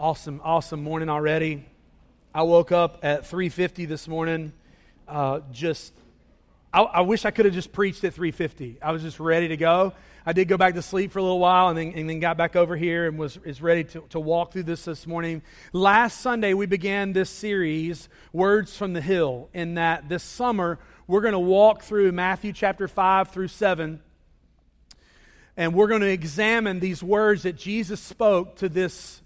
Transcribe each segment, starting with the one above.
Awesome, awesome morning already. I woke up at 3:50 this morning. Uh, just, I, I, wish I could have just preached at 3:50. I was just ready to go. I did go back to sleep for a little while, and then, and then got back over here and was is ready to, to walk through this this morning. Last Sunday we began this series, Words from the Hill. In that this summer we're going to walk through Matthew chapter five through seven and we're going to examine these words that Jesus spoke to this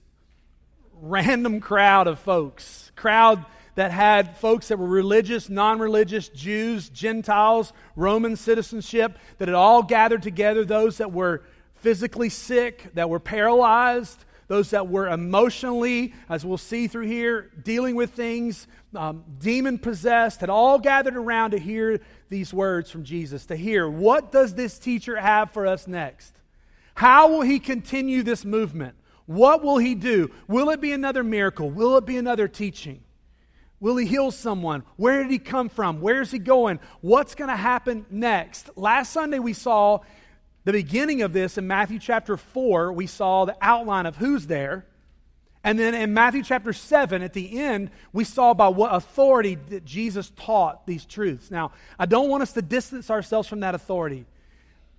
random crowd of folks. Crowd that had folks that were religious, non religious, Jews, Gentiles, Roman citizenship, that had all gathered together, those that were physically sick, that were paralyzed, those that were emotionally, as we'll see through here, dealing with things, um, demon possessed, had all gathered around to hear these words from Jesus, to hear what does this teacher have for us next? How will he continue this movement? What will he do? Will it be another miracle? Will it be another teaching? Will he heal someone? Where did he come from? Where is he going? What's going to happen next? Last Sunday we saw the beginning of this in Matthew chapter 4. We saw the outline of who's there. And then in Matthew chapter 7, at the end, we saw by what authority that Jesus taught these truths. Now, I don't want us to distance ourselves from that authority.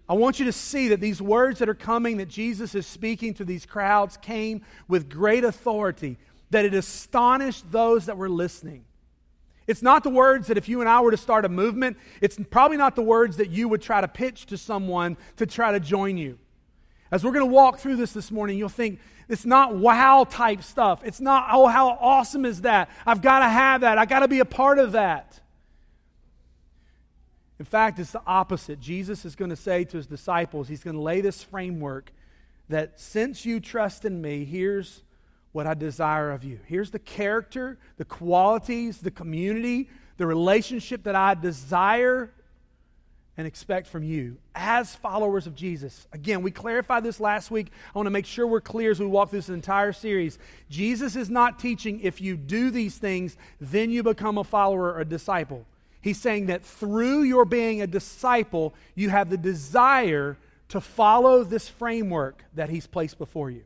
I want you to see that these words that are coming, that Jesus is speaking to these crowds, came with great authority, that it astonished those that were listening. It's not the words that if you and I were to start a movement, it's probably not the words that you would try to pitch to someone to try to join you. As we're going to walk through this this morning, you'll think it's not wow type stuff. It's not, oh, how awesome is that? I've got to have that. I've got to be a part of that. In fact, it's the opposite. Jesus is going to say to his disciples, he's going to lay this framework that since you trust in me, here's what I desire of you. Here's the character, the qualities, the community, the relationship that I desire and expect from you as followers of Jesus. Again, we clarified this last week. I want to make sure we're clear as we walk through this entire series. Jesus is not teaching if you do these things, then you become a follower or a disciple. He's saying that through your being a disciple, you have the desire to follow this framework that He's placed before you.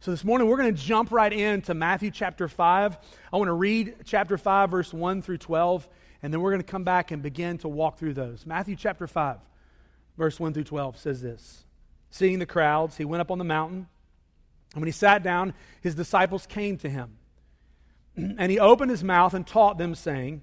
So this morning, we're going to jump right into Matthew chapter 5. I want to read chapter 5, verse 1 through 12, and then we're going to come back and begin to walk through those. Matthew chapter 5, verse 1 through 12 says this Seeing the crowds, he went up on the mountain, and when he sat down, his disciples came to him. And he opened his mouth and taught them, saying,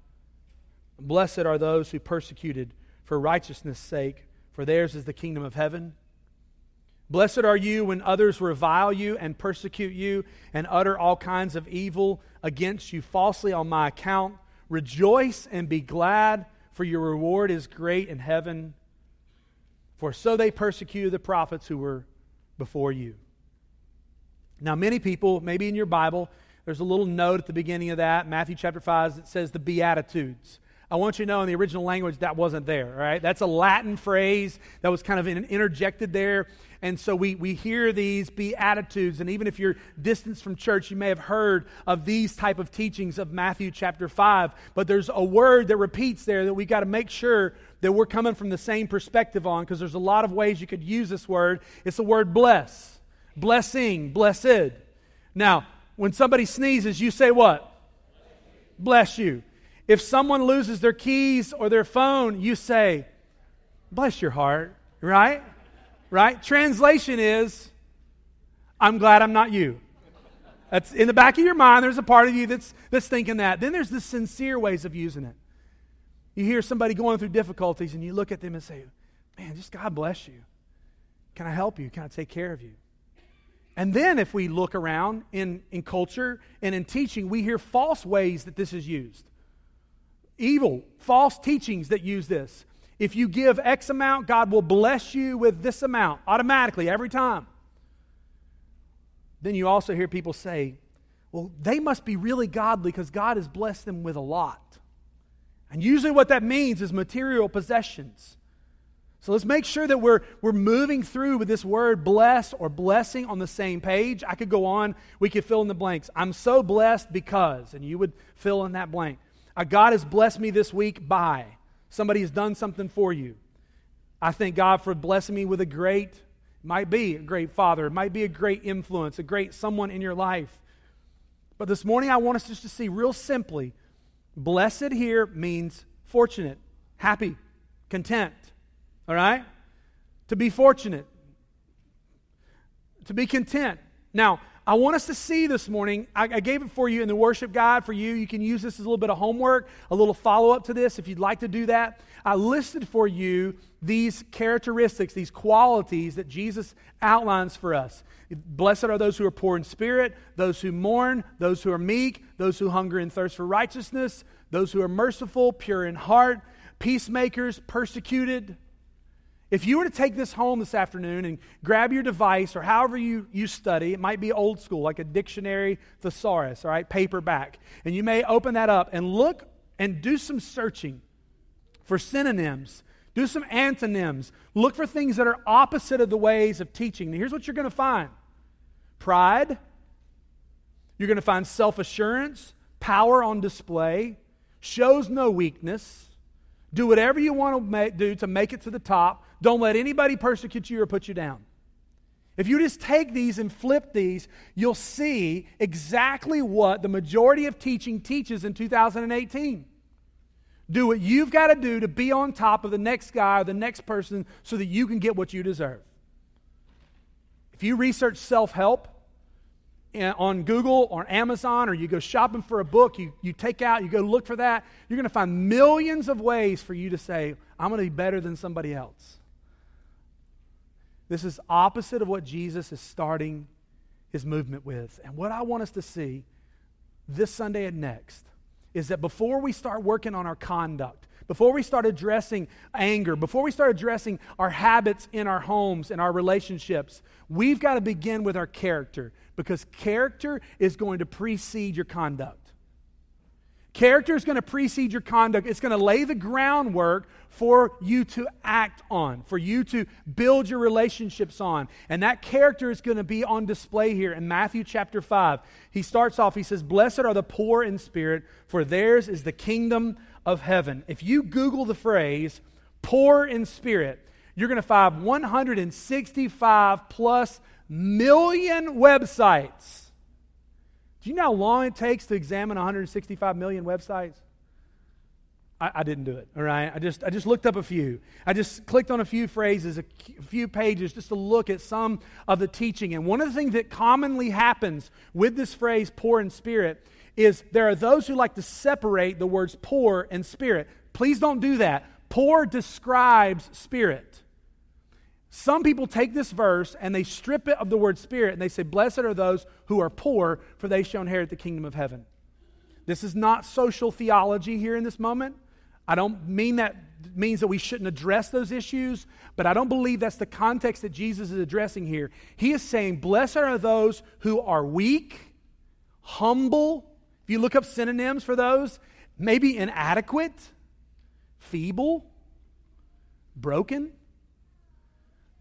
Blessed are those who persecuted for righteousness' sake, for theirs is the kingdom of heaven. Blessed are you when others revile you and persecute you and utter all kinds of evil against you falsely on my account. Rejoice and be glad, for your reward is great in heaven. For so they persecuted the prophets who were before you. Now, many people, maybe in your Bible, there's a little note at the beginning of that, Matthew chapter 5, that says the Beatitudes. I want you to know in the original language that wasn't there, right? That's a Latin phrase that was kind of interjected there. And so we, we hear these beatitudes, and even if you're distanced from church, you may have heard of these type of teachings of Matthew chapter 5. But there's a word that repeats there that we got to make sure that we're coming from the same perspective on, because there's a lot of ways you could use this word. It's the word bless, blessing, blessed. Now, when somebody sneezes, you say what? Bless you. If someone loses their keys or their phone, you say, Bless your heart, right? Right? Translation is, I'm glad I'm not you. That's in the back of your mind, there's a part of you that's, that's thinking that. Then there's the sincere ways of using it. You hear somebody going through difficulties and you look at them and say, Man, just God bless you. Can I help you? Can I take care of you? And then if we look around in, in culture and in teaching, we hear false ways that this is used evil, false teachings that use this. If you give X amount, God will bless you with this amount automatically every time. Then you also hear people say, well, they must be really godly because God has blessed them with a lot. And usually, what that means is material possessions. So let's make sure that we're, we're moving through with this word bless or blessing on the same page. I could go on, we could fill in the blanks. I'm so blessed because, and you would fill in that blank. Uh, God has blessed me this week by. Somebody has done something for you. I thank God for blessing me with a great, might be a great father, it might be a great influence, a great someone in your life. But this morning, I want us just to see real simply blessed here means fortunate, happy, content. All right? To be fortunate, to be content. Now, I want us to see this morning, I, I, gave it for you in the worship guide for you. You can use this as a little bit of homework, a little follow up to this if you'd like to do that. I listed for you these characteristics, these qualities that Jesus outlines for us. Blessed are those who are poor in spirit, those who mourn, those who are meek, those who hunger and thirst for righteousness, those who are merciful, pure in heart, peacemakers, persecuted, if you were to take this home this afternoon and grab your device or however you, you study, it might be old school, like a dictionary thesaurus, all right, paperback. And you may open that up and look and do some searching for synonyms, do some antonyms, look for things that are opposite of the ways of teaching. Now, here's what you're going to find pride, you're going to find self assurance, power on display, shows no weakness. Do whatever you want to do to make it to the top. Don't let anybody persecute you or put you down. If you just take these and flip these, you'll see exactly what the majority of teaching teaches in 2018. Do what you've got to do to be on top of the next guy or the next person so that you can get what you deserve. If you research self help, eh, on Google or Amazon or you go shopping for a book, you, you take out, you go look for that, you're going to find millions of ways for you to say, I'm going to be better than somebody else. This is opposite of what Jesus is starting his movement with. And what I want us to see this Sunday and next is that before we start working on our conduct, before we start addressing anger, before we start addressing our habits in our homes and our relationships, we've got to begin with our character because character is going to precede your conduct. Character is going to precede your conduct. It's going to lay the groundwork for you to act on, for you to build your relationships on. And that character is going to be on display here in Matthew chapter 5. He starts off, he says, Blessed are the poor in spirit, for theirs is the kingdom of heaven. If you Google the phrase poor in spirit, you're going to find 165 plus million websites. Do you know how long it takes to examine 165 million websites? I, I, didn't do it, all right? I just, I just looked up a few. I just clicked on a few phrases, a few pages, just to look at some of the teaching. And one of the things that commonly happens with this phrase, poor in spirit, is there are those who like to separate the words poor and spirit. Please don't do that. Poor describes spirit. Some people take this verse and they strip it of the word spirit and they say, Blessed are those who are poor, for they shall inherit the kingdom of heaven. This is not social theology here in this moment. I don't mean that means that we shouldn't address those issues, but I don't believe that's the context that Jesus is addressing here. He is saying, Blessed are those who are weak, humble. If you look up synonyms for those, maybe inadequate, feeble, broken.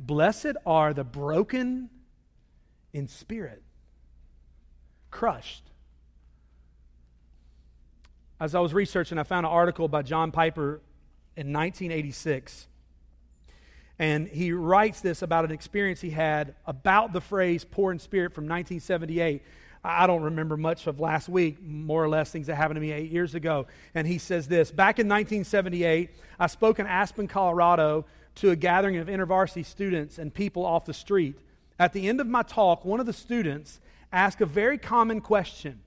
Blessed are the broken in spirit, crushed. As I was researching, I found an article by John Piper in 1986. And he writes this about an experience he had about the phrase poor in spirit from 1978. I don't remember much of last week, more or less things that happened to me eight years ago. And he says this Back in 1978, I spoke in Aspen, Colorado to a gathering of InterVarsity students and people off the street. At the end of my talk, one of the students asked a very common question.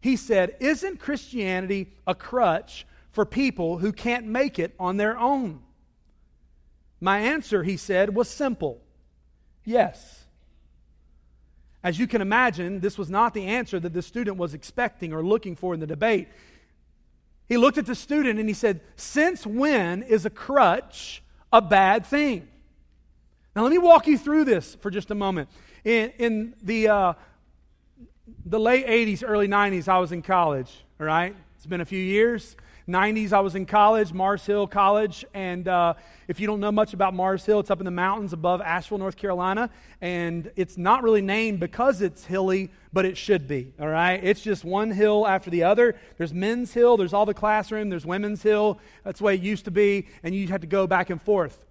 He said, Isn't Christianity a crutch for people who can't make it on their own? My answer, he said, was simple yes. As you can imagine, this was not the answer that the student was expecting or looking for in the debate. He looked at the student and he said, Since when is a crutch a bad thing. Now, let me walk you through this for just a moment. In, in the uh, the late 80s, early 90s, I was in college, all right? It's been a few years. 90s, I was in college, Mars Hill College. And uh, if you don't know much about Mars Hill, it's up in the mountains above Asheville, North Carolina. And it's not really named because it's hilly, but it should be, all right? It's just one hill after the other. There's men's hill, there's all the classroom, there's women's hill. That's the way it used to be. And you had to go back and forth.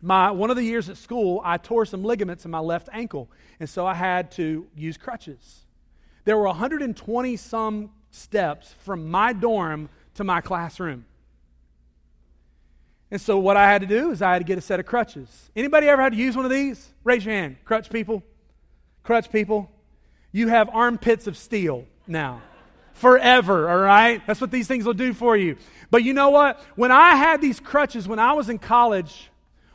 My, one of the years at school, I tore some ligaments in my left ankle. And so I had to use crutches. There were 120 some steps from my dorm to my classroom. And so what I had to do is I had to get a set of crutches. Anybody ever had to use one of these? Raise your hand. Crutch people. Crutch people. You have armpits of steel now. Forever, all right? That's what these things will do for you. But you know what? When I had these crutches when I was in college,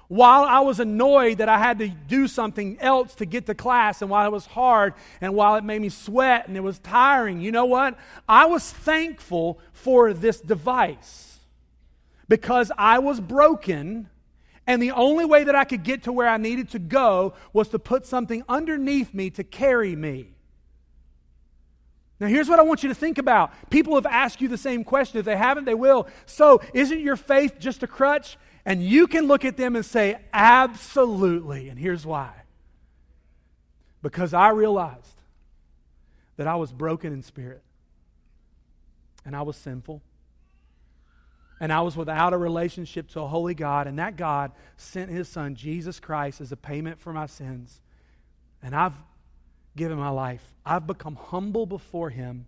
while I was annoyed that I had to do something else to get to class, and while it was hard, and while it made me sweat and it was tiring, you know what? I was thankful for this device because I was broken, and the only way that I could get to where I needed to go was to put something underneath me to carry me. Now, here's what I want you to think about. People have asked you the same question. If they haven't, they will. So, isn't your faith just a crutch? And you can look at them and say, absolutely. And here's why. Because I realized that I was broken in spirit, and I was sinful, and I was without a relationship to a holy God, and that God sent his son, Jesus Christ, as a payment for my sins. And I've given my life. I've become humble before him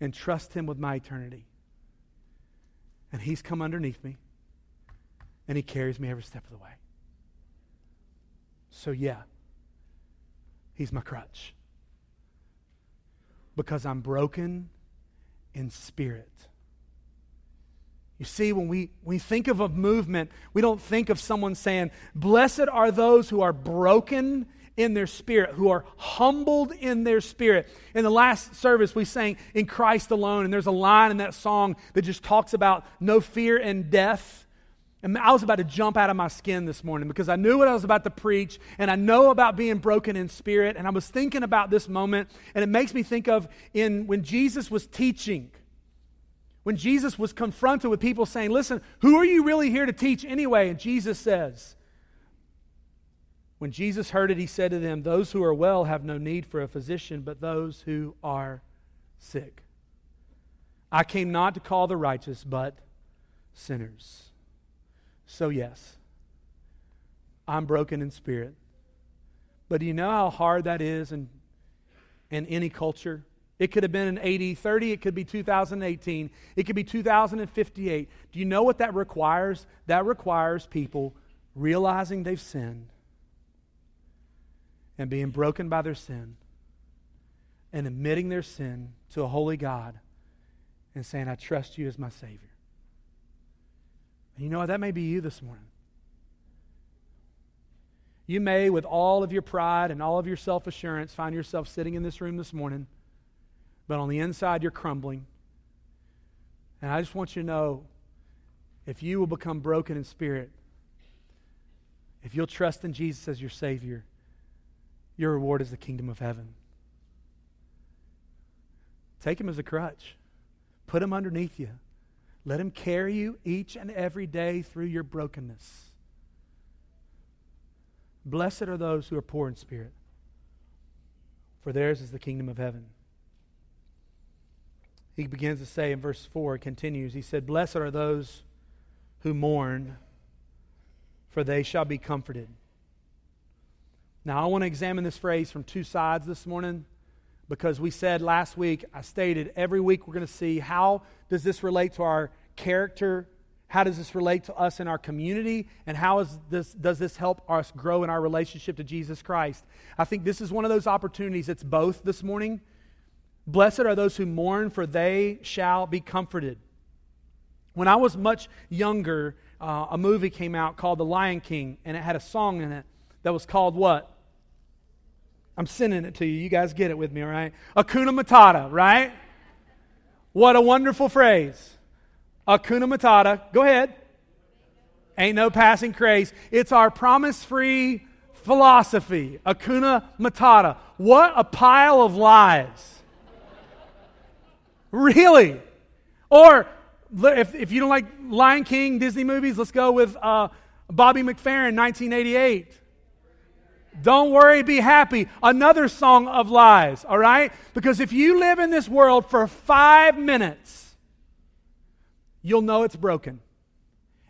and trust him with my eternity. And he's come underneath me and He carries me every step of the way. So, yeah, He's my crutch. Because I'm broken in spirit. You see, when we, we think of a movement, we don't think of someone saying, Blessed are those who are broken in their spirit, who are humbled in their spirit. In the last service, we sang In Christ Alone, and there's a line in that song that just talks about no fear and death and I was about to jump out of my skin this morning because I knew what I was about to preach and I know about being broken in spirit. And I was thinking about this moment, and it makes me think of in when Jesus was teaching. When Jesus was confronted with people saying, Listen, who are you really here to teach anyway? And Jesus says, When Jesus heard it, he said to them, Those who are well have no need for a physician, but those who are sick. I came not to call the righteous, but sinners. So, yes, I'm broken in spirit. But do you know how hard that is in, in any culture? It could have been in AD 30, it could be 2018, it could be 2058. Do you know what that requires? That requires people realizing they've sinned and being broken by their sin and admitting their sin to a holy God and saying, I trust you as my Savior. And you know what? That may be you this morning. You may, with all of your pride and all of your self assurance, find yourself sitting in this room this morning, but on the inside you're crumbling. And I just want you to know if you will become broken in spirit, if you'll trust in Jesus as your Savior, your reward is the kingdom of heaven. Take him as a crutch, put him underneath you. Let Him carry you each and every day through your brokenness. Blessed are those who are poor in spirit, for theirs is the kingdom of heaven. He begins to say in verse 4, continues, he said, Blessed are those who mourn, for they shall be comforted. Now, I want to examine this phrase from two sides this morning because we said last week, I stated every week we're going to see how does this relate to our character? How does this relate to us in our community? And how is this, does this help us grow in our relationship to Jesus Christ? I think this is one of those opportunities. It's both this morning. Blessed are those who mourn, for they shall be comforted. When I was much younger, uh, a movie came out called The Lion King, and it had a song in it that was called what? I'm sending it to you. You guys get it with me, all right? Hakuna Matata, right? What a wonderful phrase. Hakuna Matata. Go ahead. Ain't no passing craze. It's our promise free philosophy, Hakuna Matata. What a pile of lies. really? Or if, if you don't like Lion King, Disney movies, let's go with uh, Bobby McFerrin, 1988. Don't worry, be happy. Another song of lies, all right? Because if you live in this world for five minutes, you'll know it's broken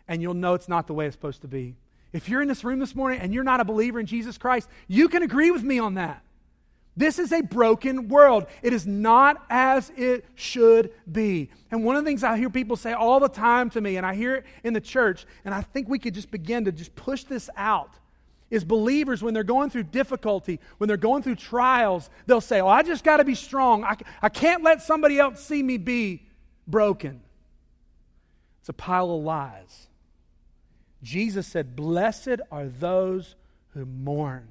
and you'll know it's not the way it's supposed to be. If you're in this room this morning and you're not a believer in Jesus Christ, you can agree with me on that. This is a broken world. It is not as it should be. And one of the things I hear people say all the time to me, and I hear it in the church, and I think we could just begin to just push this out, is believers, when they're going through difficulty, when they're going through trials, they'll say, Oh, I just got to be strong. I, I can't let somebody else see me be broken. It's a pile of lies. Jesus said, Blessed are those who mourn.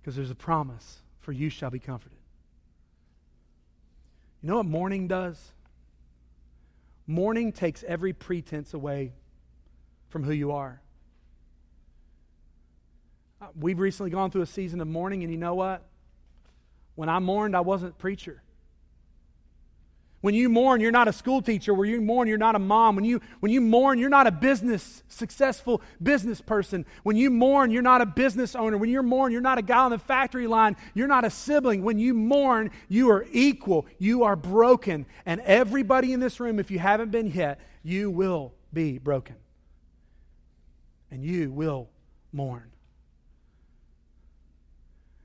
Because there's a promise for you shall be comforted. You know what mourning does? Mourning takes every pretense away from who you are. We've recently gone through a season of mourning, and you know what? When I mourned, I wasn't a preacher. When you mourn, you're not a school teacher. When you mourn, you're not a mom. When you, when you mourn, you're not a business, successful business person. When you mourn, you're not a business owner. When you mourn, you're not a guy on the factory line. You're not a sibling. When you mourn, you are equal. You are broken. And everybody in this room, if you haven't been yet, you will be broken. And you will mourn.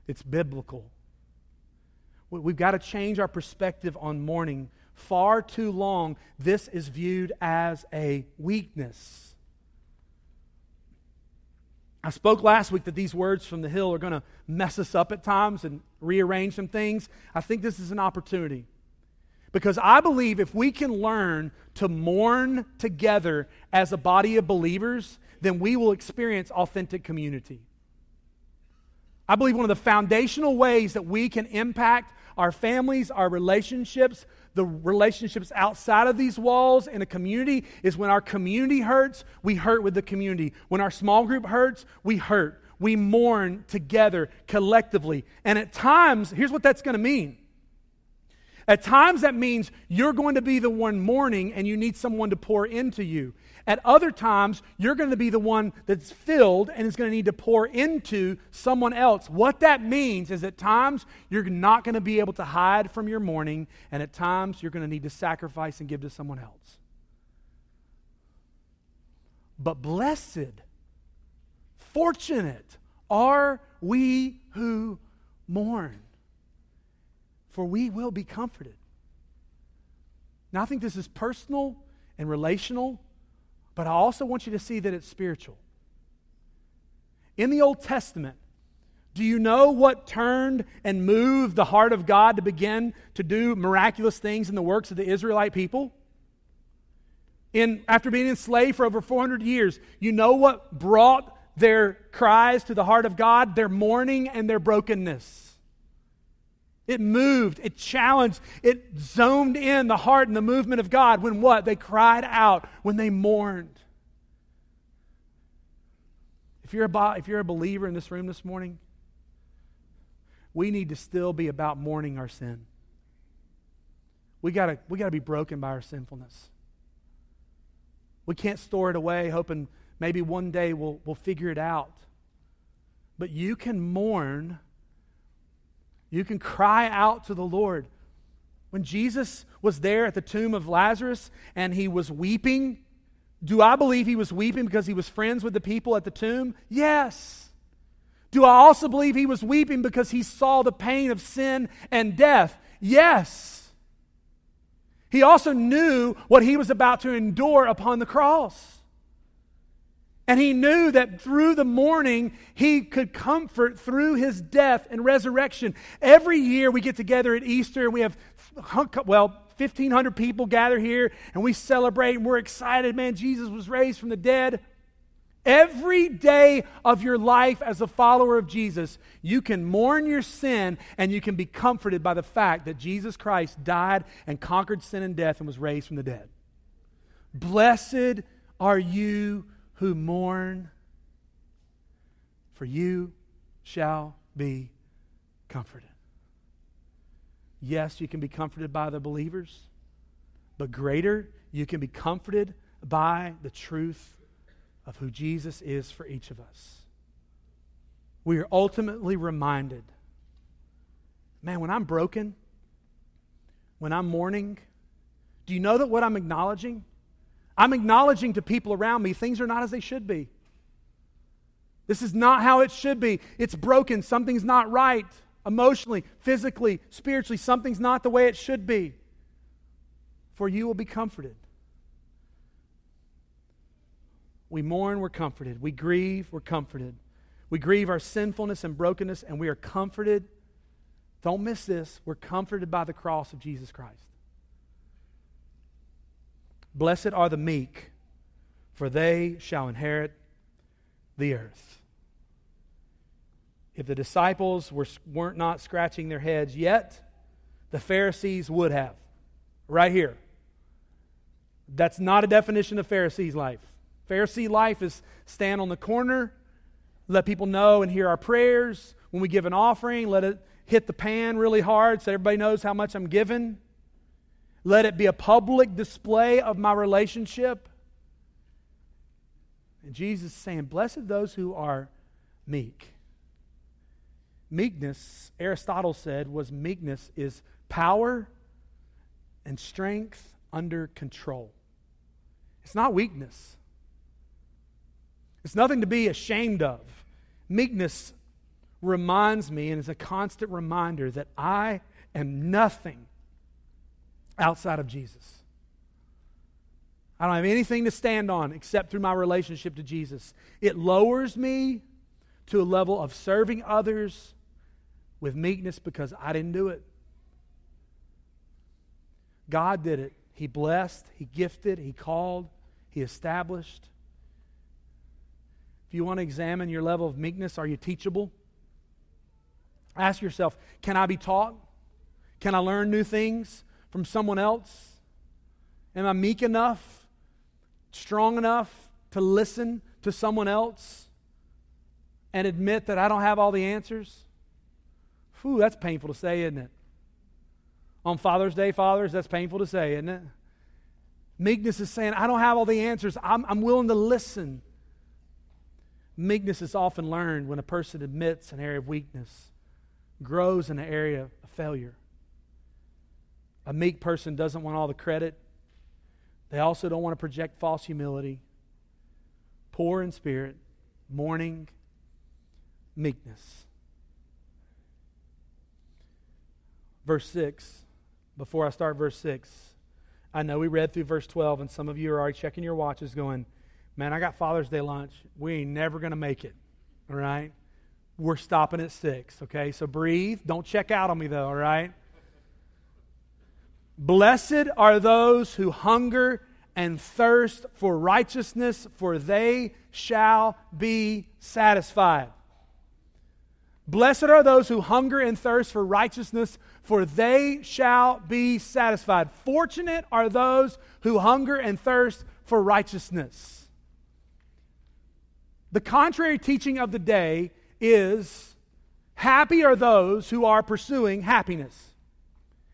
It's biblical. We've got to change our perspective on mourning far too long, this is viewed as a weakness. I spoke last week that these words from the hill are going to mess us up at times and rearrange some things. I think this is an opportunity. Because I believe if we can learn to mourn together as a body of believers, then we will experience authentic community. I believe one of the foundational ways that we can impact our families, our relationships, the relationships outside of these walls in a community is when our community hurts, we hurt with the community. When our small group hurts, we hurt. We mourn together collectively. And at times, here's what that's going to mean. At times, that means you're going to be the one mourning and you need someone to pour into you. At other times, you're going to be the one that's filled and is going to need to pour into someone else. What that means is at times, you're not going to be able to hide from your mourning, and at times, you're going to need to sacrifice and give to someone else. But blessed, fortunate are we who mourn, for we will be comforted. Now, I think this is personal and relational but I also want you to see that it's spiritual. In the Old Testament, do you know what turned and moved the heart of God to begin to do miraculous things in the works of the Israelite people? In, after being enslaved for over 400 years, you know what brought their cries to the heart of God? Their mourning and their brokenness. It moved, it challenged, it zoomed in the heart and the movement of God when what? They cried out, when they mourned. If you're a, if you're a believer in this room this morning, we need to still be about mourning our sin. We gotta, we gotta be broken by our sinfulness. We can't store it away, hoping maybe one day we'll, we'll figure it out. But you can mourn you can cry out to the Lord. When Jesus was there at the tomb of Lazarus and he was weeping, do I believe he was weeping because he was friends with the people at the tomb? Yes. Do I also believe he was weeping because he saw the pain of sin and death? Yes. He also knew what he was about to endure upon the cross. And he knew that through the mourning, he could comfort through his death and resurrection. Every year we get together at Easter and we have, well, 1,500 people gather here and we celebrate and we're excited. Man, Jesus was raised from the dead. Every day of your life as a follower of Jesus, you can mourn your sin and you can be comforted by the fact that Jesus Christ died and conquered sin and death and was raised from the dead. Blessed are you who mourn, for you shall be comforted. Yes, you can be comforted by the believers, but greater, you can be comforted by the truth of who Jesus is for each of us. We are ultimately reminded man, when I'm broken, when I'm mourning, do you know that what I'm acknowledging? I'm acknowledging to people around me things are not as they should be. This is not how it should be. It's broken. Something's not right. Emotionally, physically, spiritually, something's not the way it should be. For you will be comforted. We mourn, we're comforted. We grieve, we're comforted. We grieve our sinfulness and brokenness, and we are comforted. Don't miss this. We're comforted by the cross of Jesus Christ. Blessed are the meek, for they shall inherit the earth. If the disciples were, weren't not scratching their heads yet, the Pharisees would have. Right here. That's not a definition of Pharisees' life. Pharisee life is stand on the corner, let people know and hear our prayers. When we give an offering, let it hit the pan really hard so everybody knows how much I'm giving. Let it be a public display of my relationship. And Jesus is saying, Blessed those who are meek. Meekness, Aristotle said, was meekness is power and strength under control. It's not weakness. It's nothing to be ashamed of. Meekness reminds me and is a constant reminder that I am nothing outside of Jesus. I don't have anything to stand on except through my relationship to Jesus. It lowers me to a level of serving others with meekness because I didn't do it. God did it. He blessed, He gifted, He called, He established. If you want to examine your level of meekness, are you teachable? Ask yourself can I be taught? Can I learn new things from someone else? Am I meek enough, strong enough to listen to someone else and admit that I don't have all the answers? Whew, that's painful to say, isn't it? On Father's Day, fathers, that's painful to say, isn't it? Meekness is saying, I don't have all the answers. I'm, I'm willing to listen. Meekness is often learned when a person admits an area of weakness, grows in an area of failure. A meek person doesn't want all the credit. They also don't want to project false humility. Poor in spirit, mourning, meekness. verse 6, before I start verse 6, I know we read through verse 12, and some of you are already checking your watches going, Man, I got Father's Day lunch. We ain't never going to make it. All right? We're stopping at 6, okay? So breathe. Don't check out on me, though, all right? Blessed are those who hunger and thirst for righteousness, for they shall be satisfied. Blessed are those who hunger and thirst for righteousness, for they shall be satisfied. Fortunate are those who hunger and thirst for righteousness. The contrary teaching of the day is happy are those who are pursuing happiness.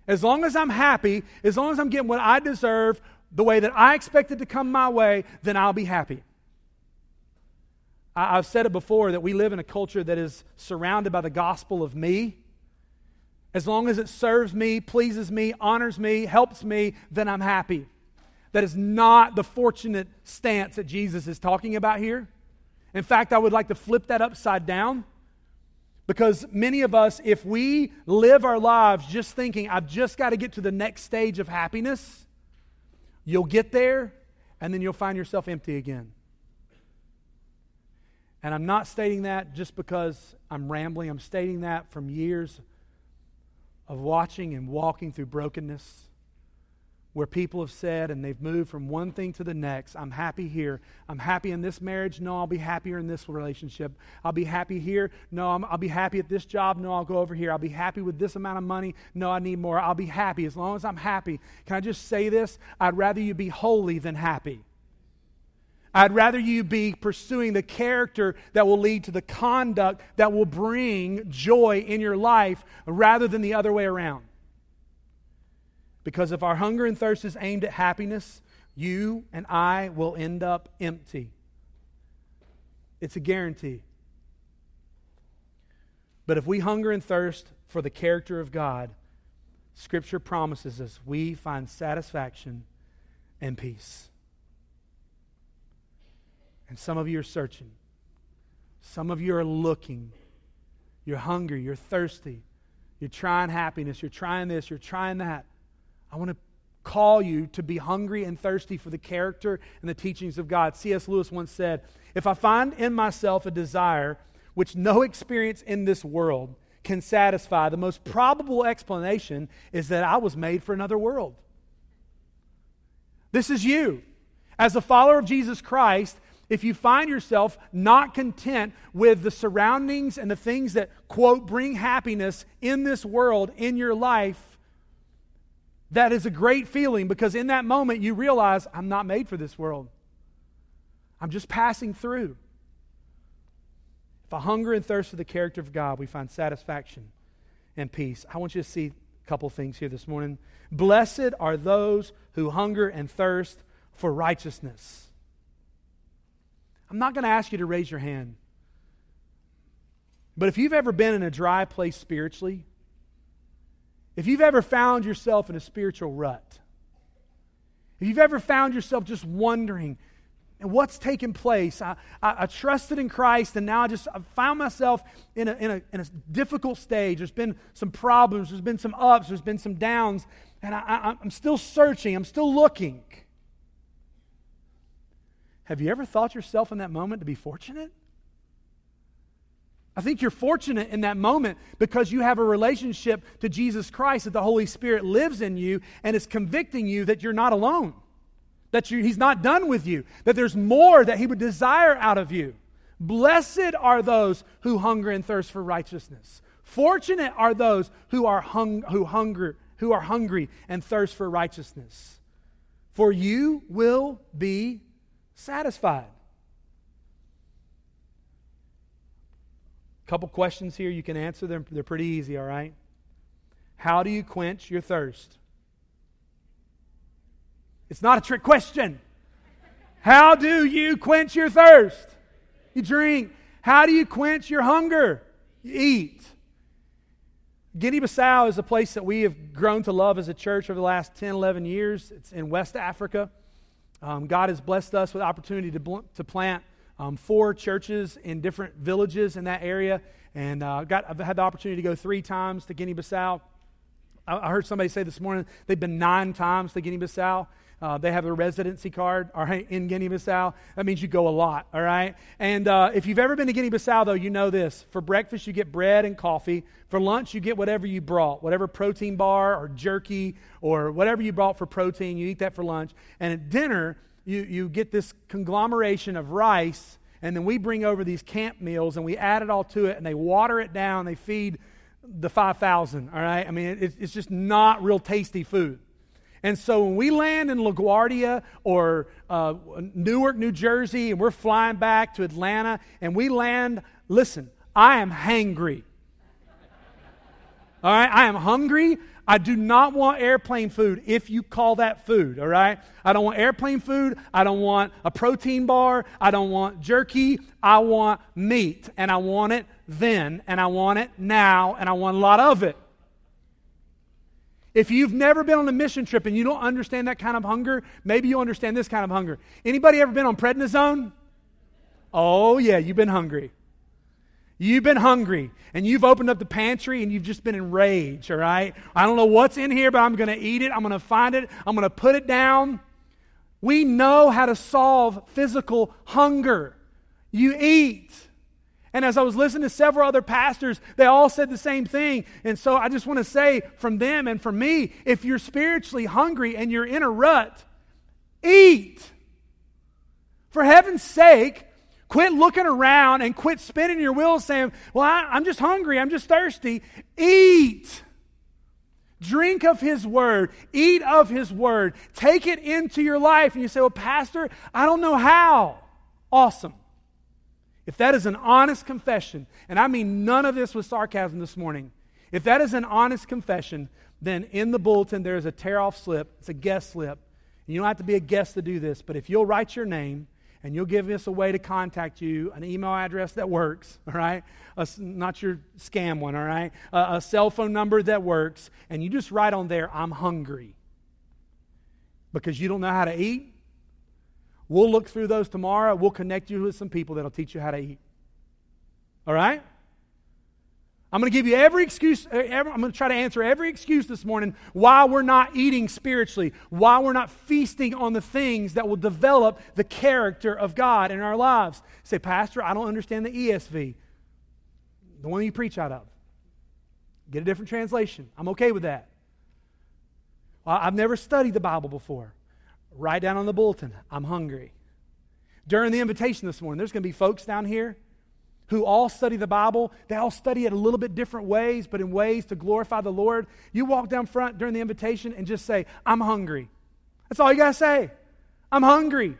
As long as I'm happy, as long as I'm getting what I deserve, the way that I expect it to come my way, then I'll be happy. I've said it before that we live in a culture that is surrounded by the gospel of me. As long as it serves me, pleases me, honors me, helps me, then I'm happy. That is not the fortunate stance that Jesus is talking about here. In fact, I would like to flip that upside down because many of us, if we live our lives just thinking, I've just got to get to the next stage of happiness, you'll get there and then you'll find yourself empty again. And I'm not stating that just because I'm rambling. I'm stating that from years of watching and walking through brokenness where people have said and they've moved from one thing to the next. I'm happy here. I'm happy in this marriage. No, I'll be happier in this relationship. I'll be happy here. No, i will be happy at this job. No, I'll go over here. I'll be happy with this amount of money. No, I need more. I'll be happy as long as I'm happy. Can I just say this? I'd rather you be holy than happy. I'd rather you be pursuing the character that will lead to the conduct that will bring joy in your life rather than the other way around. Because if our hunger and thirst is aimed at happiness, you and I will end up empty. It's a guarantee. But if we hunger and thirst for the character of God, Scripture promises us we find satisfaction and peace. And some of you are searching. Some of you are looking. You're hungry. You're thirsty. You're trying happiness. You're trying this. You're trying that. I want to call you to be hungry and thirsty for the character and the teachings of God. C.S. Lewis once said If I find in myself a desire which no experience in this world can satisfy, the most probable explanation is that I was made for another world. This is you. As a follower of Jesus Christ, if you find yourself not content with the surroundings and the things that, quote, bring happiness in this world, in your life, that is a great feeling because in that moment you realize, I'm not made for this world. I'm just passing through. If I hunger and thirst for the character of God, we find satisfaction and peace. I want you to see a couple things here this morning. Blessed are those who hunger and thirst for righteousness. I'm not going to ask you to raise your hand. But if you've ever been in a dry place spiritually, if you've ever found yourself in a spiritual rut, if you've ever found yourself just wondering, what's taken place? I, I, I, trusted in Christ, and now I just I found myself in a, in, a, in a difficult stage. There's been some problems, there's been some ups, there's been some downs, and I, I'm still searching, I'm still looking. Have you ever thought yourself in that moment to be fortunate? I think you're fortunate in that moment because you have a relationship to Jesus Christ, that the Holy Spirit lives in you and is convicting you that you're not alone, that you, He's not done with you, that there's more that He would desire out of you. Blessed are those who hunger and thirst for righteousness. Fortunate are those who are hung, who hunger, who are hungry and thirst for righteousness. For you will be satisfied. Couple questions here you can answer them. They're pretty easy, all right? How do you quench your thirst? It's not a trick question. How do you quench your thirst? You drink. How do you quench your hunger? You eat. Guinea Bissau is a place that we have grown to love as a church over the last 10, 11 years. It's in West Africa. Um, God has blessed us with opportunity to, bl- to plant um, four churches in different villages in that area. And uh, got, I've had the opportunity to go three times to Guinea Bissau. I, I heard somebody say this morning they've been nine times to Guinea Bissau. Uh, they have a residency card, all right, in Guinea Bissau. That means you go a lot, all right? And uh, if you've ever been to Guinea Bissau, though, you know this. For breakfast, you get bread and coffee. For lunch, you get whatever you brought, whatever protein bar or jerky or whatever you brought for protein. You eat that for lunch. And at dinner, you, you get this conglomeration of rice, and then we bring over these camp meals and we add it all to it, and they water it down. They feed the 5,000, all right? I mean, it, it's just not real tasty food. And so when we land in LaGuardia or uh, Newark, New Jersey, and we're flying back to Atlanta, and we land, listen, I am hangry. All right, I am hungry. I do not want airplane food if you call that food, all right? I don't want airplane food. I don't want a protein bar. I don't want jerky. I want meat, and I want it then, and I want it now, and I want a lot of it. If you've never been on a mission trip and you don't understand that kind of hunger, maybe you understand this kind of hunger. Anybody ever been on prednisone? Oh, yeah, you've been hungry. You've been hungry and you've opened up the pantry and you've just been enraged, all right? I don't know what's in here, but I'm going to eat it. I'm going to find it. I'm going to put it down. We know how to solve physical hunger. You eat. And as I was listening to several other pastors, they all said the same thing. And so I just want to say from them and from me if you're spiritually hungry and you're in a rut, eat. For heaven's sake, quit looking around and quit spinning your wheels saying, Well, I, am just hungry, I'm just thirsty. Eat. Drink of His Word. Eat of His Word. Take it into your life. And you say, Well, Pastor, I don't know how. Awesome. If that is an honest confession, and I mean none of this with sarcasm this morning, if that is an honest confession, then in the bulletin there is a tear off slip. It's a guest slip. You don't have to be a guest to do this, but if you'll write your name and you'll give us a way to contact you, an email address that works, all right? A, not your scam one, all right? A, a cell phone number that works, and you just write on there, I'm hungry. Because you don't know how to eat, We'll look through those tomorrow. We'll connect you with some people that'll teach you how to eat. All right? I'm going to give you every excuse. Uh, every, I'm going to try to answer every excuse this morning why we're not eating spiritually, why we're not feasting on the things that will develop the character of God in our lives. Say, Pastor, I don't understand the ESV, the one you preach out of. Get a different translation. I'm okay with that. I've never studied the Bible before. Write down on the bulletin, I'm hungry. During the invitation this morning, there's going to be folks down here who all study the Bible. They all study it a little bit different ways, but in ways to glorify the Lord. You walk down front during the invitation and just say, I'm hungry. That's all you got to say. I'm hungry.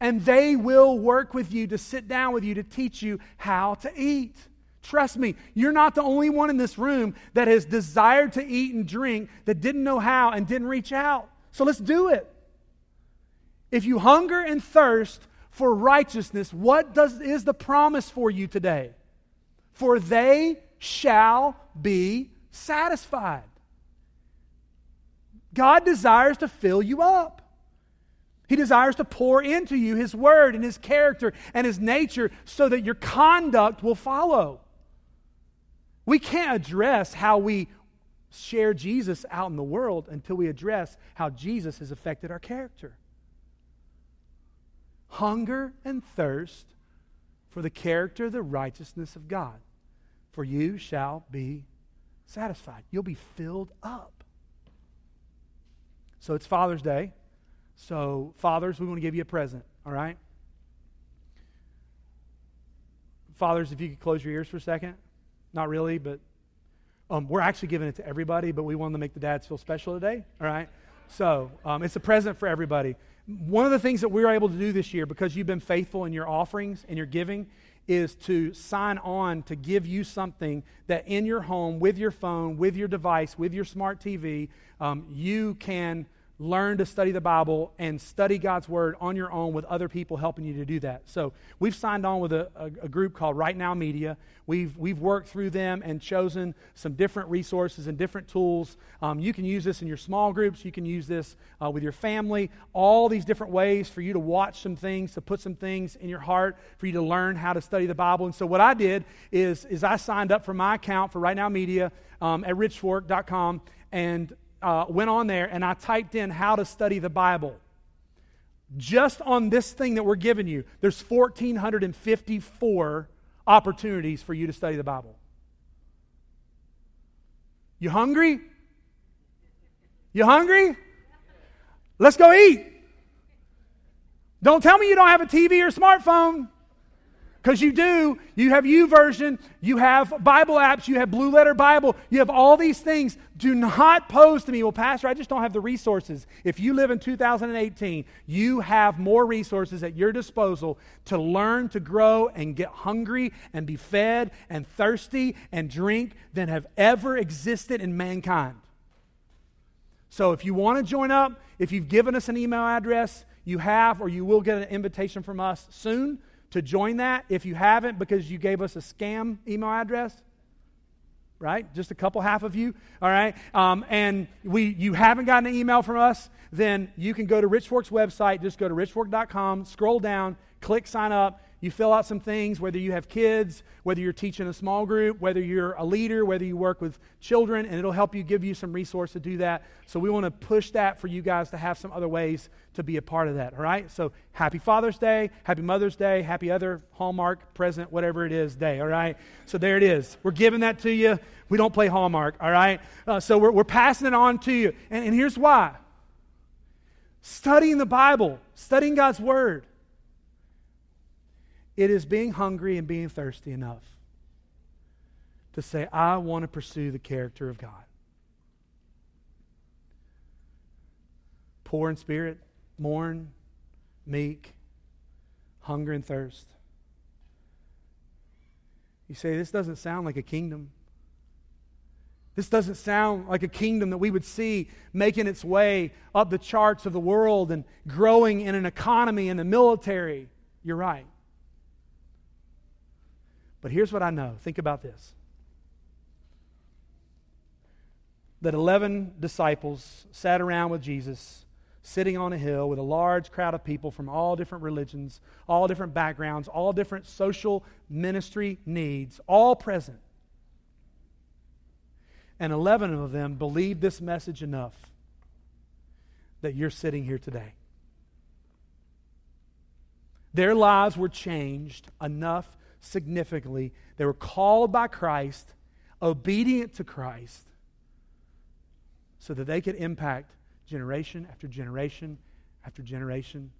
And they will work with you to sit down with you to teach you how to eat. Trust me, you're not the only one in this room that has desired to eat and drink that didn't know how and didn't reach out. So let's do it. If you hunger and thirst for righteousness, what does, is the promise for you today? For they shall be satisfied. God desires to fill you up. He desires to pour into you His word and His character and His nature so that your conduct will follow. We can't address how we share Jesus out in the world until we address how Jesus has affected our character hunger and thirst for the character, the righteousness of God. For you shall be satisfied. You'll be filled up. So it's Father's Day. So, fathers, we want to give you a present, all right? Fathers, if you could close your ears for a second. Not really, but um, we're actually giving it to everybody, but we wanted to make the dads feel special today, all right? So um, it's a present for everybody one of the things that we are able to do this year, because you've been faithful in your offerings and your giving, is to sign on to give you something that in your home, with your phone, with your device, with your smart TV, um, you can learn to study the Bible and study God's Word on your own with other people helping you to do that. So we've signed on with a, a, a, group called Right Now Media. We've, we've worked through them and chosen some different resources and different tools. Um, you can use this in your small groups. You can use this uh, with your family. All these different ways for you to watch some things, to put some things in your heart, for you to learn how to study the Bible. And so what I did is, is I signed up for my account for Right Now Media um, at richfork.com and uh, went on there and I typed in how to study the Bible. Just on this thing that we're giving you, there's 1,454 opportunities for you to study the Bible. You hungry? You hungry? Let's go eat. Don't tell me you don't have a TV or smartphone. Because you do. You have YouVersion, you have Bible apps, you have Blue Letter Bible, you have all these things. Do not pose to me, well, Pastor, I just don't have the resources. If you live in 2018, you have more resources at your disposal to learn, to grow, and get hungry, and be fed, and thirsty, and drink than have ever existed in mankind. So if you want to join up, if you've given us an email address, you have or you will get an invitation from us soon to join that if you haven't because you gave us a scam email address right? Just a couple half of you all right? Um, and we you haven't gotten an email from us then you can go to richfork's website. Just go to richfork.com scroll down click sign up you fill out some things, whether you have kids, whether you're teaching a small group, whether you're a leader, whether you work with children, and it'll help you give you some resource to do that. So we want to push that for you guys to have some other ways to be a part of that. All right? So happy Father's Day, happy Mother's Day, happy other Hallmark, present, whatever it is, day. All right? So there it is. We're giving that to you. We don't play Hallmark. All right? Uh, so we're, we're passing it on to you. And, and here's why studying the Bible, studying God's Word it is being hungry and being thirsty enough to say, I want to pursue the character of God. poor in spirit, mourn, meek, hunger and thirst. You say, this doesn't sound like a kingdom. This doesn't sound like a kingdom that we would see making its way up the charts of the world and growing in an economy and a military. You're right. But here's what I know think about this that 11 disciples sat around with Jesus, sitting on a hill with a large crowd of people from all different religions, all different backgrounds, all different social ministry needs, all present. And 11 of them believed this message enough that you're sitting here today. Their lives were changed enough significantly. They were called by Christ, obedient to Christ, so that they could impact generation after generation after generation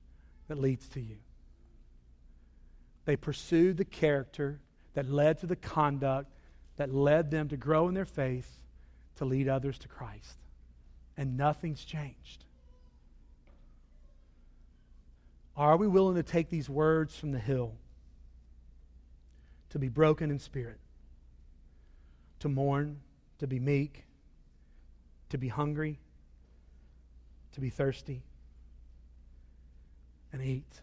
that leads to you. They pursued the character that led to the conduct that led them to grow in their faith to lead others to Christ. And nothing's changed. Are we willing to take these words from the hill? To be broken in spirit, to mourn, to be meek, to be hungry, to be thirsty, and eat.